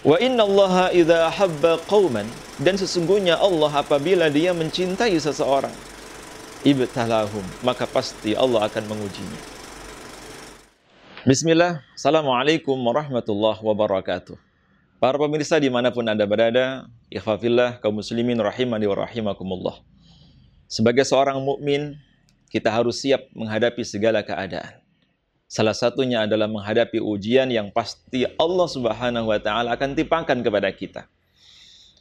Wa inna Allah idza habba qauman dan sesungguhnya Allah apabila dia mencintai seseorang ibtalahum maka pasti Allah akan mengujinya. Bismillah, Assalamualaikum warahmatullahi wabarakatuh. Para pemirsa di mana pun Anda berada, ikhwafillah kaum muslimin rahimani wa rahimakumullah. Sebagai seorang mukmin, kita harus siap menghadapi segala keadaan. Salah satunya adalah menghadapi ujian yang pasti Allah Subhanahu wa taala akan timpakan kepada kita.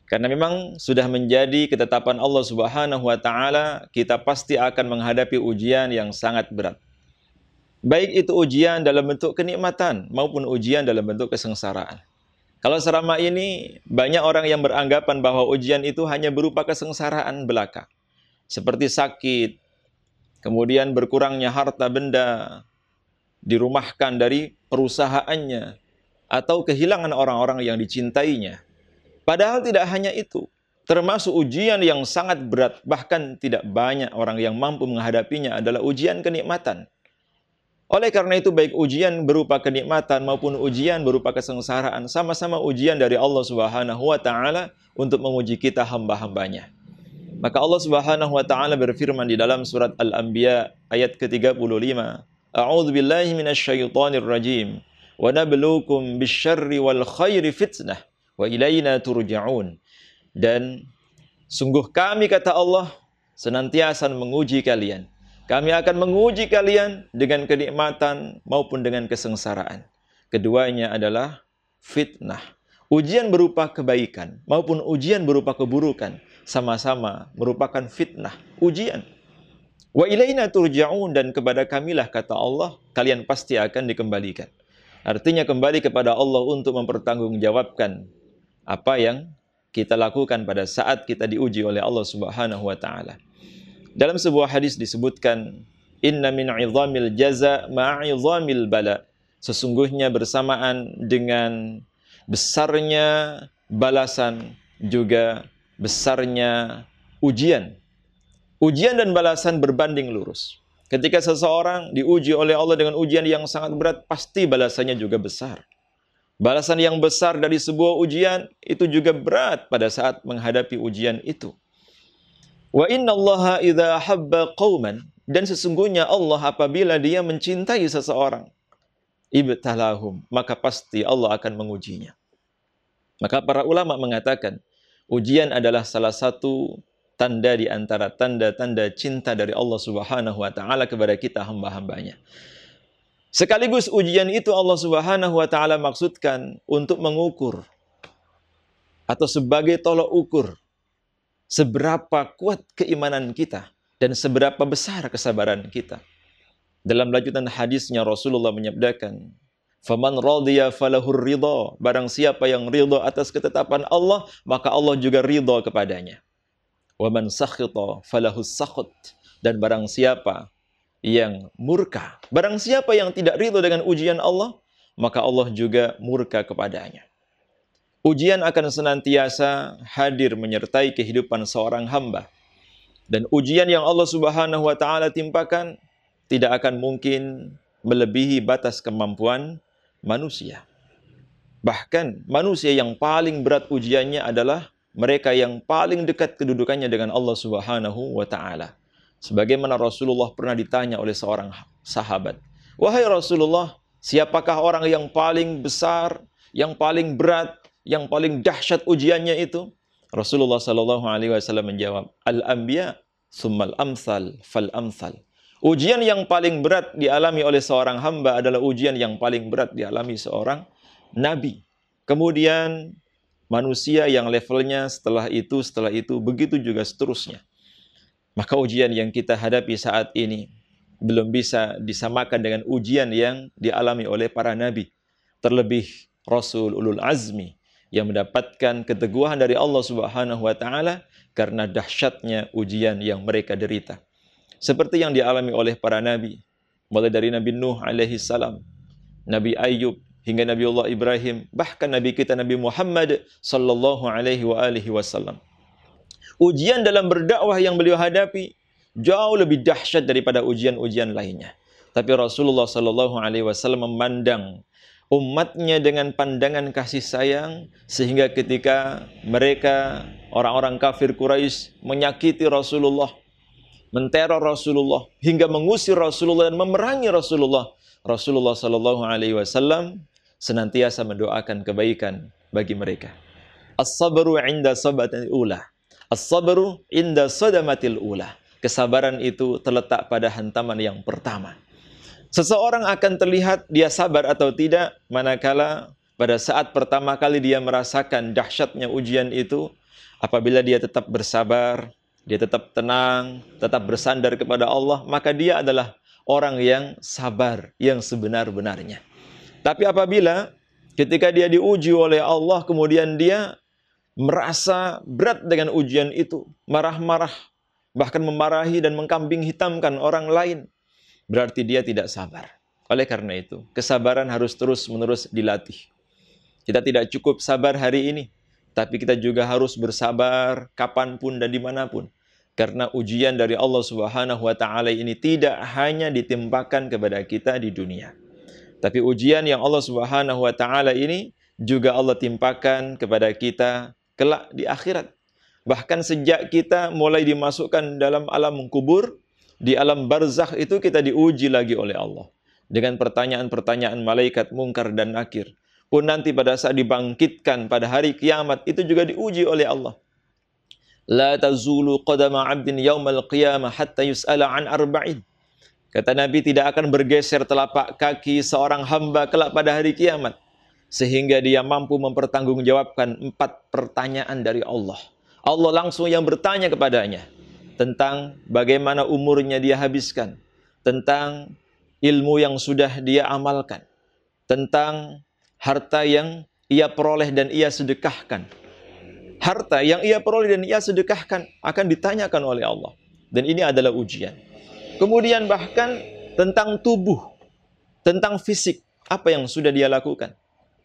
Karena memang sudah menjadi ketetapan Allah Subhanahu wa taala, kita pasti akan menghadapi ujian yang sangat berat. Baik itu ujian dalam bentuk kenikmatan maupun ujian dalam bentuk kesengsaraan. Kalau selama ini banyak orang yang beranggapan bahwa ujian itu hanya berupa kesengsaraan belaka. Seperti sakit, kemudian berkurangnya harta benda, dirumahkan dari perusahaannya, atau kehilangan orang-orang yang dicintainya. Padahal tidak hanya itu, termasuk ujian yang sangat berat, bahkan tidak banyak orang yang mampu menghadapinya adalah ujian kenikmatan. Oleh karena itu baik ujian berupa kenikmatan maupun ujian berupa kesengsaraan sama-sama ujian dari Allah Subhanahu wa taala untuk menguji kita hamba-hambanya. Maka Allah Subhanahu wa taala berfirman di dalam surat Al-Anbiya ayat ke-35, A'udzu billahi minasyaitonir rajim. Wa nabluukum bisyarri wal khairi fitnah wa ilaina turja'un. Dan sungguh kami kata Allah senantiasa menguji kalian. Kami akan menguji kalian dengan kenikmatan maupun dengan kesengsaraan. Keduanya adalah fitnah. Ujian berupa kebaikan maupun ujian berupa keburukan sama-sama merupakan fitnah, ujian. Wa ilaina turja'un dan kepada kamilah kata Allah kalian pasti akan dikembalikan. Artinya kembali kepada Allah untuk mempertanggungjawabkan apa yang kita lakukan pada saat kita diuji oleh Allah Subhanahu wa taala. Dalam sebuah hadis disebutkan inna min 'idhamil jaza ma'idhamil bala. Sesungguhnya bersamaan dengan besarnya balasan juga besarnya ujian Ujian dan balasan berbanding lurus. Ketika seseorang diuji oleh Allah dengan ujian yang sangat berat, pasti balasannya juga besar. Balasan yang besar dari sebuah ujian itu juga berat pada saat menghadapi ujian itu. Wa inna Allah idha habba qawman dan sesungguhnya Allah apabila dia mencintai seseorang ibtalahum maka pasti Allah akan mengujinya. Maka para ulama mengatakan ujian adalah salah satu tanda di antara tanda-tanda cinta dari Allah Subhanahu wa taala kepada kita hamba-hambanya. Sekaligus ujian itu Allah Subhanahu wa taala maksudkan untuk mengukur atau sebagai tolok ukur seberapa kuat keimanan kita dan seberapa besar kesabaran kita. Dalam lanjutan hadisnya Rasulullah menyabdakan, "Faman radiya falahur ridha." Barang siapa yang ridha atas ketetapan Allah, maka Allah juga ridha kepadanya. Waman sakhita falahus sakhut. Dan barang siapa yang murka, barang siapa yang tidak ridho dengan ujian Allah, maka Allah juga murka kepadanya. Ujian akan senantiasa hadir menyertai kehidupan seorang hamba. Dan ujian yang Allah Subhanahu wa taala timpakan tidak akan mungkin melebihi batas kemampuan manusia. Bahkan manusia yang paling berat ujiannya adalah mereka yang paling dekat kedudukannya dengan Allah Subhanahu wa taala. Sebagaimana Rasulullah pernah ditanya oleh seorang sahabat, "Wahai Rasulullah, siapakah orang yang paling besar, yang paling berat, yang paling dahsyat ujiannya itu?" Rasulullah sallallahu alaihi wasallam menjawab, "Al-anbiya summal amsal fal amsal." Ujian yang paling berat dialami oleh seorang hamba adalah ujian yang paling berat dialami seorang nabi. Kemudian manusia yang levelnya setelah itu, setelah itu, begitu juga seterusnya. Maka ujian yang kita hadapi saat ini belum bisa disamakan dengan ujian yang dialami oleh para nabi. Terlebih Rasul Ulul Azmi yang mendapatkan keteguhan dari Allah Subhanahu wa taala karena dahsyatnya ujian yang mereka derita. Seperti yang dialami oleh para nabi, mulai dari Nabi Nuh alaihi salam, Nabi Ayub, hingga Nabi Allah Ibrahim, bahkan Nabi kita Nabi Muhammad sallallahu alaihi wa alihi wasallam. Ujian dalam berdakwah yang beliau hadapi jauh lebih dahsyat daripada ujian-ujian lainnya. Tapi Rasulullah sallallahu alaihi wasallam memandang umatnya dengan pandangan kasih sayang sehingga ketika mereka orang-orang kafir Quraisy menyakiti Rasulullah, menteror Rasulullah hingga mengusir Rasulullah dan memerangi Rasulullah, Rasulullah Shallallahu alaihi wasallam senantiasa mendoakan kebaikan bagi mereka. As-sabru 'inda sabati ula. As-sabru 'inda sadamatil ula. Kesabaran itu terletak pada hantaman yang pertama. Seseorang akan terlihat dia sabar atau tidak manakala pada saat pertama kali dia merasakan dahsyatnya ujian itu apabila dia tetap bersabar, dia tetap tenang, tetap bersandar kepada Allah, maka dia adalah orang yang sabar yang sebenar-benarnya. Tapi apabila ketika dia diuji oleh Allah kemudian dia merasa berat dengan ujian itu, marah-marah, bahkan memarahi dan mengkambing hitamkan orang lain, berarti dia tidak sabar. Oleh karena itu, kesabaran harus terus-menerus dilatih. Kita tidak cukup sabar hari ini, tapi kita juga harus bersabar kapan pun dan di mana pun. Karena ujian dari Allah Subhanahu wa Ta'ala ini tidak hanya ditimpakan kepada kita di dunia, tapi ujian yang Allah Subhanahu wa Ta'ala ini juga Allah timpakan kepada kita kelak di akhirat. Bahkan sejak kita mulai dimasukkan dalam alam kubur, di alam barzakh itu kita diuji lagi oleh Allah dengan pertanyaan-pertanyaan malaikat mungkar dan nakir. Pun nanti pada saat dibangkitkan pada hari kiamat itu juga diuji oleh Allah. La tazulu qadama 'abdin yaumal qiyamah hatta yus'ala an arba'in. Kata Nabi tidak akan bergeser telapak kaki seorang hamba kelak pada hari kiamat sehingga dia mampu mempertanggungjawabkan empat pertanyaan dari Allah. Allah langsung yang bertanya kepadanya tentang bagaimana umurnya dia habiskan, tentang ilmu yang sudah dia amalkan, tentang harta yang ia peroleh dan ia sedekahkan. Harta yang ia peroleh dan ia sedekahkan akan ditanyakan oleh Allah. Dan ini adalah ujian. Kemudian bahkan tentang tubuh, tentang fisik, apa yang sudah dia lakukan.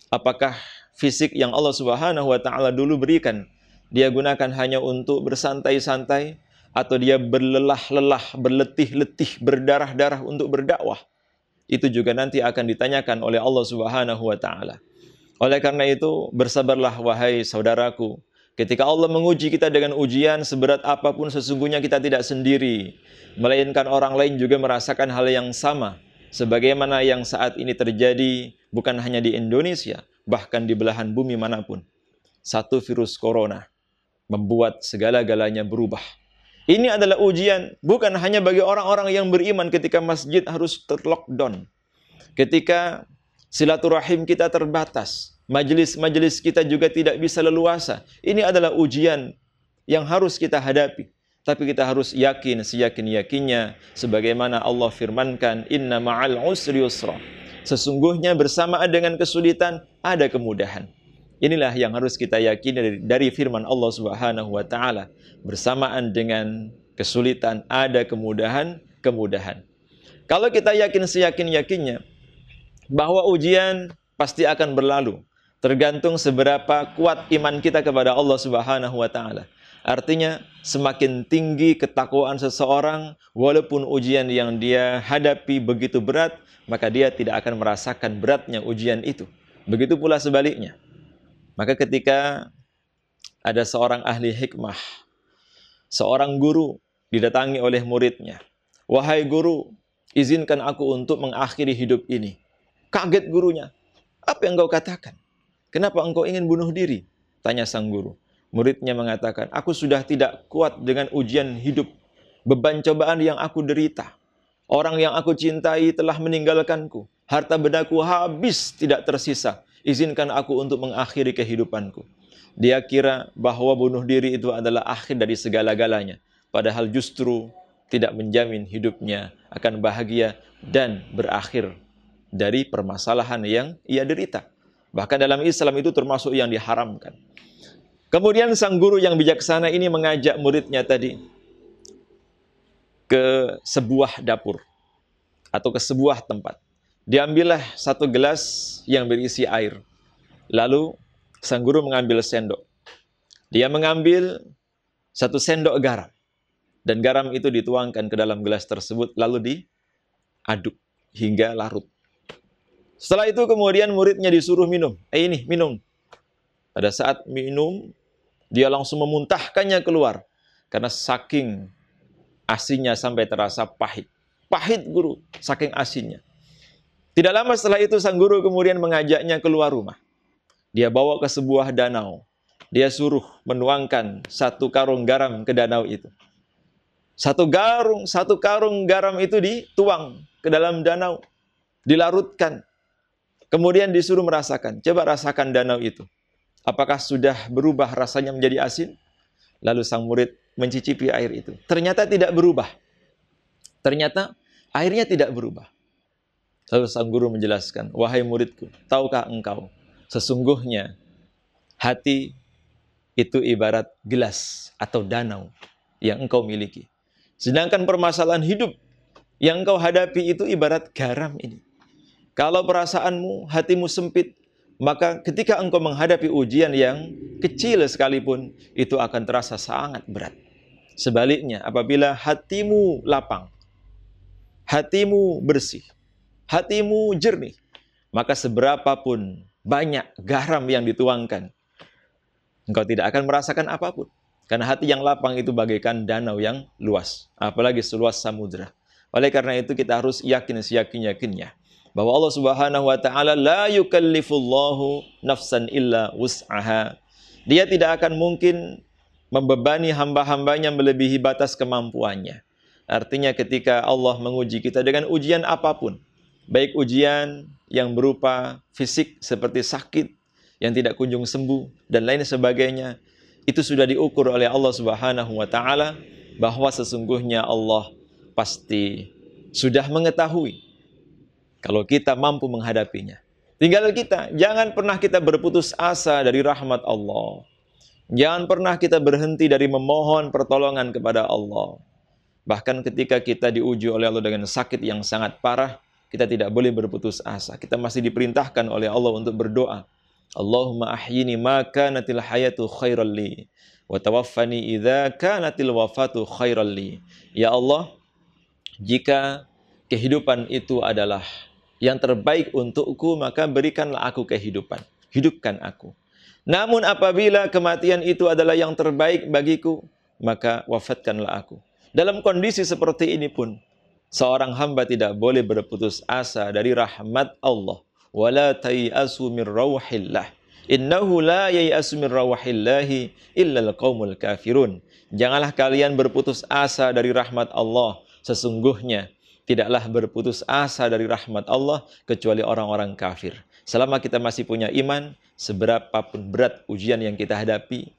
Apakah fisik yang Allah Subhanahu wa taala dulu berikan dia gunakan hanya untuk bersantai-santai atau dia berlelah-lelah, berletih-letih, berdarah-darah untuk berdakwah. Itu juga nanti akan ditanyakan oleh Allah Subhanahu wa taala. Oleh karena itu, bersabarlah wahai saudaraku. Ketika Allah menguji kita dengan ujian seberat apa pun sesungguhnya kita tidak sendiri, melainkan orang lain juga merasakan hal yang sama sebagaimana yang saat ini terjadi bukan hanya di Indonesia, bahkan di belahan bumi mana pun. Satu virus corona membuat segala-galanya berubah ini adalah ujian bukan hanya bagi orang-orang yang beriman ketika masjid harus terlockdown. Ketika silaturahim kita terbatas, majelis-majelis kita juga tidak bisa leluasa. Ini adalah ujian yang harus kita hadapi. Tapi kita harus yakin seyakin-yakinnya sebagaimana Allah firmankan inna ma'al usri yusra. Sesungguhnya bersamaan dengan kesulitan ada kemudahan. Inilah yang harus kita yakini dari, dari firman Allah Subhanahu wa taala. Bersamaan dengan kesulitan ada kemudahan, kemudahan. Kalau kita yakin seyakin-yakinnya bahwa ujian pasti akan berlalu, tergantung seberapa kuat iman kita kepada Allah Subhanahu wa taala. Artinya semakin tinggi ketakwaan seseorang walaupun ujian yang dia hadapi begitu berat, maka dia tidak akan merasakan beratnya ujian itu. Begitu pula sebaliknya. Maka ketika ada seorang ahli hikmah, seorang guru didatangi oleh muridnya. Wahai guru, izinkan aku untuk mengakhiri hidup ini. Kaget gurunya. Apa yang kau katakan? Kenapa engkau ingin bunuh diri? Tanya sang guru. Muridnya mengatakan, aku sudah tidak kuat dengan ujian hidup. Beban cobaan yang aku derita. Orang yang aku cintai telah meninggalkanku. Harta bedaku habis tidak tersisa izinkan aku untuk mengakhiri kehidupanku. Dia kira bahwa bunuh diri itu adalah akhir dari segala-galanya. Padahal justru tidak menjamin hidupnya akan bahagia dan berakhir dari permasalahan yang ia derita. Bahkan dalam Islam itu termasuk yang diharamkan. Kemudian sang guru yang bijaksana ini mengajak muridnya tadi ke sebuah dapur atau ke sebuah tempat. Diambillah satu gelas yang berisi air. Lalu sang guru mengambil sendok. Dia mengambil satu sendok garam. Dan garam itu dituangkan ke dalam gelas tersebut lalu diaduk hingga larut. Setelah itu kemudian muridnya disuruh minum. Eh ini, minum. Pada saat minum, dia langsung memuntahkannya keluar. Karena saking asinnya sampai terasa pahit. Pahit guru, saking asinnya. Tidak lama setelah itu sang guru kemudian mengajaknya keluar rumah. Dia bawa ke sebuah danau. Dia suruh menuangkan satu karung garam ke danau itu. Satu garung, satu karung garam itu dituang ke dalam danau, dilarutkan. Kemudian disuruh merasakan. Coba rasakan danau itu. Apakah sudah berubah rasanya menjadi asin? Lalu sang murid mencicipi air itu. Ternyata tidak berubah. Ternyata airnya tidak berubah. Lalu sang guru menjelaskan, "Wahai muridku, tahukah engkau sesungguhnya hati itu ibarat gelas atau danau yang engkau miliki. Sedangkan permasalahan hidup yang engkau hadapi itu ibarat garam ini. Kalau perasaanmu, hatimu sempit, maka ketika engkau menghadapi ujian yang kecil sekalipun, itu akan terasa sangat berat. Sebaliknya, apabila hatimu lapang, hatimu bersih, hatimu jernih, maka seberapapun banyak garam yang dituangkan, engkau tidak akan merasakan apa pun. Karena hati yang lapang itu bagaikan danau yang luas, apalagi seluas samudra. Oleh karena itu kita harus yakin seyakin-yakinnya bahwa Allah Subhanahu wa taala la yukallifullahu nafsan illa wus'aha. Dia tidak akan mungkin membebani hamba-hambanya melebihi batas kemampuannya. Artinya ketika Allah menguji kita dengan ujian apa pun, baik ujian yang berupa fisik seperti sakit, yang tidak kunjung sembuh dan lain sebagainya itu sudah diukur oleh Allah Subhanahu wa taala bahwa sesungguhnya Allah pasti sudah mengetahui kalau kita mampu menghadapinya. Tinggal kita, jangan pernah kita berputus asa dari rahmat Allah. Jangan pernah kita berhenti dari memohon pertolongan kepada Allah. Bahkan ketika kita diuji oleh Allah dengan sakit yang sangat parah, kita tidak boleh berputus asa. Kita masih diperintahkan oleh Allah untuk berdoa. Allahumma ahyini ma kanatil hayatu khairal li wa tawaffani idza kanatil wafatu khairal li. Ya Allah, jika kehidupan itu adalah yang terbaik untukku, maka berikanlah aku kehidupan. Hidupkan aku. Namun apabila kematian itu adalah yang terbaik bagiku, maka wafatkanlah aku. Dalam kondisi seperti ini pun, seorang hamba tidak boleh berputus asa dari rahmat Allah wala tayasu min rawhillah. Innahu la yayasu min rawhillahi illa alqaumul kafirun. Janganlah kalian berputus asa dari rahmat Allah. Sesungguhnya tidaklah berputus asa dari rahmat Allah kecuali orang-orang kafir. Selama kita masih punya iman, seberapapun berat ujian yang kita hadapi,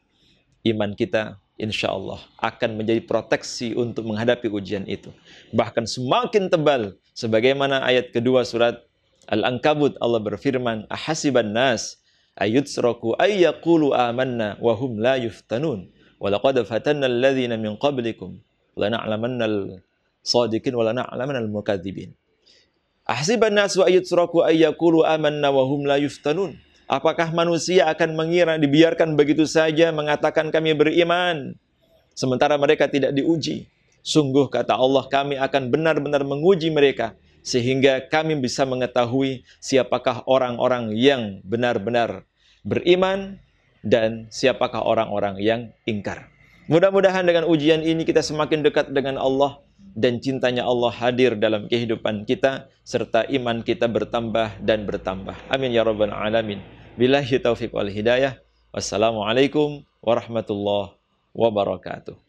iman kita insya Allah akan menjadi proteksi untuk menghadapi ujian itu. Bahkan semakin tebal, sebagaimana ayat kedua surat Al-Ankabut Allah berfirman, "Ahasiban nas ayutsraku ayyaqulu amanna wa hum la yuftanun. Wa laqad fatanna alladhina min qablikum la na'lamanna al-sadiqin wa al-mukadzibin." Ahasiban nas wa ayutsraku ayyaqulu amanna wa hum la yuftanun. Apakah manusia akan mengira dibiarkan begitu saja mengatakan kami beriman sementara mereka tidak diuji? Sungguh kata Allah kami akan benar-benar menguji mereka sehingga kami bisa mengetahui siapakah orang-orang yang benar-benar beriman dan siapakah orang-orang yang ingkar. Mudah-mudahan dengan ujian ini kita semakin dekat dengan Allah dan cintanya Allah hadir dalam kehidupan kita serta iman kita bertambah dan bertambah. Amin ya rabbal alamin. Billahi taufiq wal hidayah. Wassalamualaikum warahmatullahi wabarakatuh.